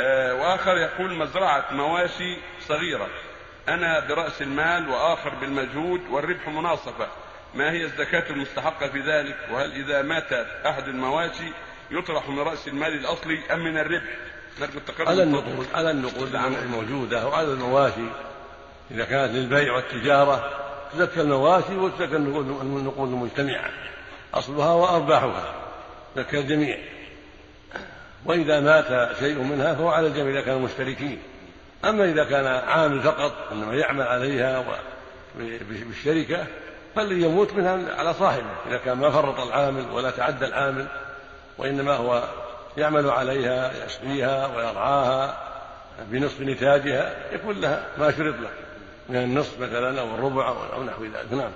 آه، وآخر يقول مزرعة مواشي صغيرة. أنا برأس المال وآخر بالمجهود والربح مناصفة. ما هي الزكاة المستحقة في ذلك؟ وهل إذا مات أحد المواشي يطرح من رأس المال الأصلي أم من الربح؟ نرجو التقرب على النقود على النقود الموجودة وعلى المواشي. إذا كانت للبيع والتجارة تزكى المواشي وتزكى النقود المجتمعة. أصلها وأرباحها. زكى الجميع. وإذا مات شيء منها فهو على الجميع إذا كانوا مشتركين. أما إذا كان عامل فقط إنما يعمل عليها بالشركة فالذي يموت منها على صاحبه. إذا كان ما فرط العامل ولا تعدى العامل وإنما هو يعمل عليها يسقيها ويرعاها بنصف نتاجها يكون لها ما شرط له. من النصف مثلا أو الربع أو نحو ذلك. نعم.